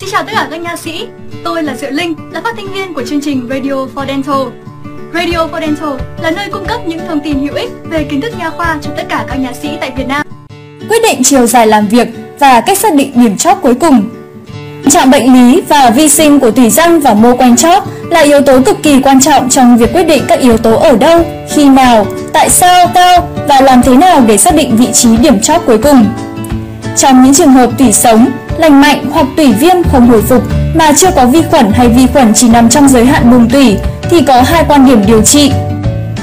Xin chào tất cả các nha sĩ, tôi là Diệu Linh, là phát thanh viên của chương trình Radio for Dental. Radio for Dental là nơi cung cấp những thông tin hữu ích về kiến thức nha khoa cho tất cả các nha sĩ tại Việt Nam. Quyết định chiều dài làm việc và cách xác định điểm chóp cuối cùng. Trạng bệnh lý và vi sinh của tủy răng và mô quanh chóp là yếu tố cực kỳ quan trọng trong việc quyết định các yếu tố ở đâu, khi nào, tại sao cao và làm thế nào để xác định vị trí điểm chóp cuối cùng. Trong những trường hợp tủy sống, lành mạnh hoặc tủy viêm không hồi phục mà chưa có vi khuẩn hay vi khuẩn chỉ nằm trong giới hạn buồng tủy thì có hai quan điểm điều trị.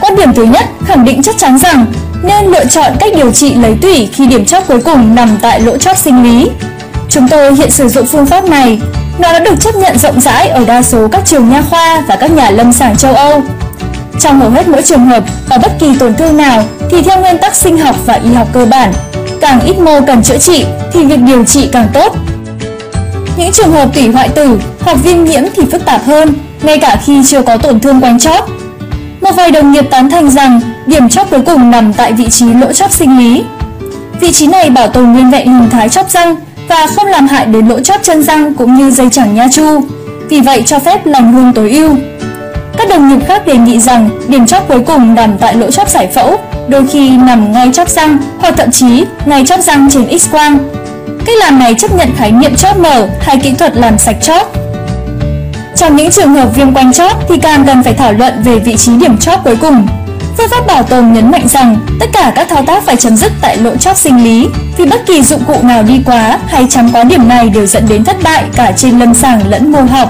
Quan điểm thứ nhất khẳng định chắc chắn rằng nên lựa chọn cách điều trị lấy tủy khi điểm chóp cuối cùng nằm tại lỗ chóp sinh lý. Chúng tôi hiện sử dụng phương pháp này. Nó đã được chấp nhận rộng rãi ở đa số các trường nha khoa và các nhà lâm sàng châu Âu. Trong hầu hết mỗi trường hợp và bất kỳ tổn thương nào thì theo nguyên tắc sinh học và y học cơ bản, càng ít mô cần chữa trị thì việc điều trị càng tốt. Những trường hợp tủy hoại tử hoặc viêm nhiễm thì phức tạp hơn, ngay cả khi chưa có tổn thương quanh chóp. Một vài đồng nghiệp tán thành rằng điểm chóp cuối cùng nằm tại vị trí lỗ chóp sinh lý. Vị trí này bảo tồn nguyên vẹn hình thái chóp răng và không làm hại đến lỗ chóp chân răng cũng như dây chẳng nha chu, vì vậy cho phép lành hương tối ưu. Các đồng nghiệp khác đề nghị rằng điểm chóp cuối cùng nằm tại lỗ chóp giải phẫu, đôi khi nằm ngay chóp răng, hoặc thậm chí ngay chóp răng trên X-quang. Cách làm này chấp nhận khái niệm chóp mở hay kỹ thuật làm sạch chóp. Trong những trường hợp viêm quanh chóp thì càng cần phải thảo luận về vị trí điểm chóp cuối cùng. Phương pháp bảo tồn nhấn mạnh rằng tất cả các thao tác phải chấm dứt tại lỗ chóp sinh lý, vì bất kỳ dụng cụ nào đi quá hay chấm quá điểm này đều dẫn đến thất bại cả trên lâm sàng lẫn mô học.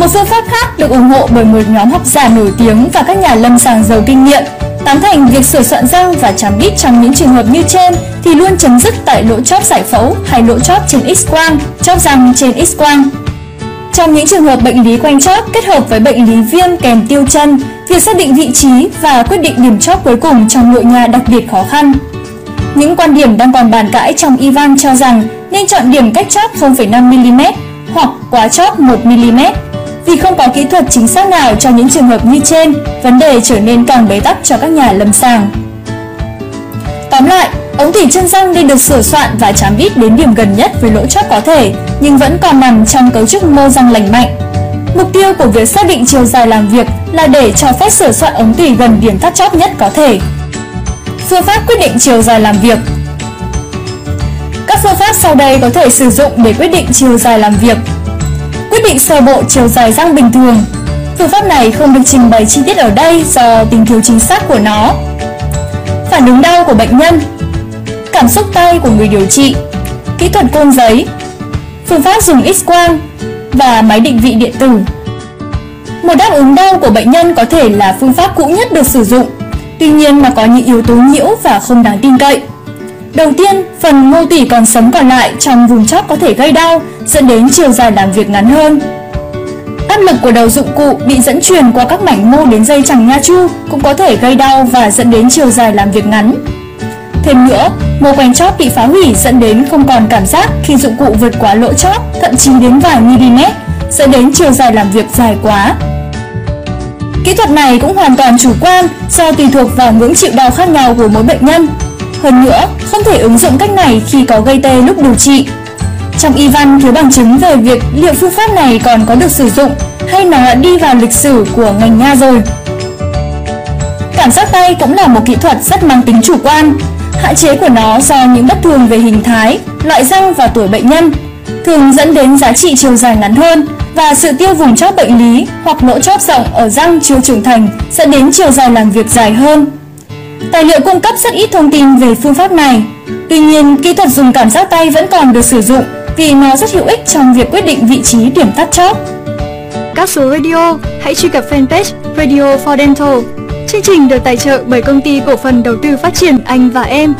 Một phương pháp khác được ủng hộ bởi một nhóm học giả nổi tiếng và các nhà lâm sàng giàu kinh nghiệm tán thành việc sửa soạn răng và chám đít trong những trường hợp như trên thì luôn chấm dứt tại lỗ chóp giải phẫu hay lỗ chóp trên X-quang, chóp răng trên X-quang. Trong những trường hợp bệnh lý quanh chóp kết hợp với bệnh lý viêm kèm tiêu chân, việc xác định vị trí và quyết định điểm chóp cuối cùng trong nội nhà đặc biệt khó khăn. Những quan điểm đang còn bàn cãi trong Ivan cho rằng nên chọn điểm cách chóp 0,5mm hoặc quá chóp 1mm vì không có kỹ thuật chính xác nào cho những trường hợp như trên, vấn đề trở nên càng bế tắc cho các nhà lâm sàng. Tóm lại, ống tỉ chân răng nên được sửa soạn và chám vít đến điểm gần nhất với lỗ chóp có thể, nhưng vẫn còn nằm trong cấu trúc mô răng lành mạnh. Mục tiêu của việc xác định chiều dài làm việc là để cho phép sửa soạn ống tủy gần điểm thắt chóp nhất có thể. Phương pháp quyết định chiều dài làm việc Các phương pháp sau đây có thể sử dụng để quyết định chiều dài làm việc định sơ bộ chiều dài răng bình thường. Phương pháp này không được trình bày chi tiết ở đây do tính thiếu chính xác của nó. Phản ứng đau của bệnh nhân. Cảm xúc tay của người điều trị. Kỹ thuật côn giấy. Phương pháp dùng X-quang và máy định vị điện tử. Một đáp ứng đau của bệnh nhân có thể là phương pháp cũ nhất được sử dụng. Tuy nhiên mà có những yếu tố nhiễu và không đáng tin cậy. Đầu tiên, phần mô tỷ còn sống còn lại trong vùng chóp có thể gây đau, dẫn đến chiều dài làm việc ngắn hơn. Áp lực của đầu dụng cụ bị dẫn truyền qua các mảnh mô đến dây chẳng nha chu cũng có thể gây đau và dẫn đến chiều dài làm việc ngắn. Thêm nữa, mô quanh chóp bị phá hủy dẫn đến không còn cảm giác khi dụng cụ vượt quá lỗ chóp, thậm chí đến vài mm, dẫn đến chiều dài làm việc dài quá. Kỹ thuật này cũng hoàn toàn chủ quan do tùy thuộc vào ngưỡng chịu đau khác nhau của mỗi bệnh nhân. Hơn nữa, không thể ứng dụng cách này khi có gây tê lúc điều trị. Trong y văn thiếu bằng chứng về việc liệu phương pháp này còn có được sử dụng hay nó đã đi vào lịch sử của ngành nha rồi. Cảm giác tay cũng là một kỹ thuật rất mang tính chủ quan. Hạn chế của nó do những bất thường về hình thái, loại răng và tuổi bệnh nhân, thường dẫn đến giá trị chiều dài ngắn hơn và sự tiêu vùng chóp bệnh lý hoặc lỗ chóp rộng ở răng chưa trưởng thành dẫn đến chiều dài làm việc dài hơn. Tài liệu cung cấp rất ít thông tin về phương pháp này. Tuy nhiên, kỹ thuật dùng cảm giác tay vẫn còn được sử dụng vì nó rất hữu ích trong việc quyết định vị trí điểm tắt chóp. Các số radio, hãy truy cập fanpage Radio for Dental. Chương trình được tài trợ bởi công ty cổ phần đầu tư phát triển Anh và Em.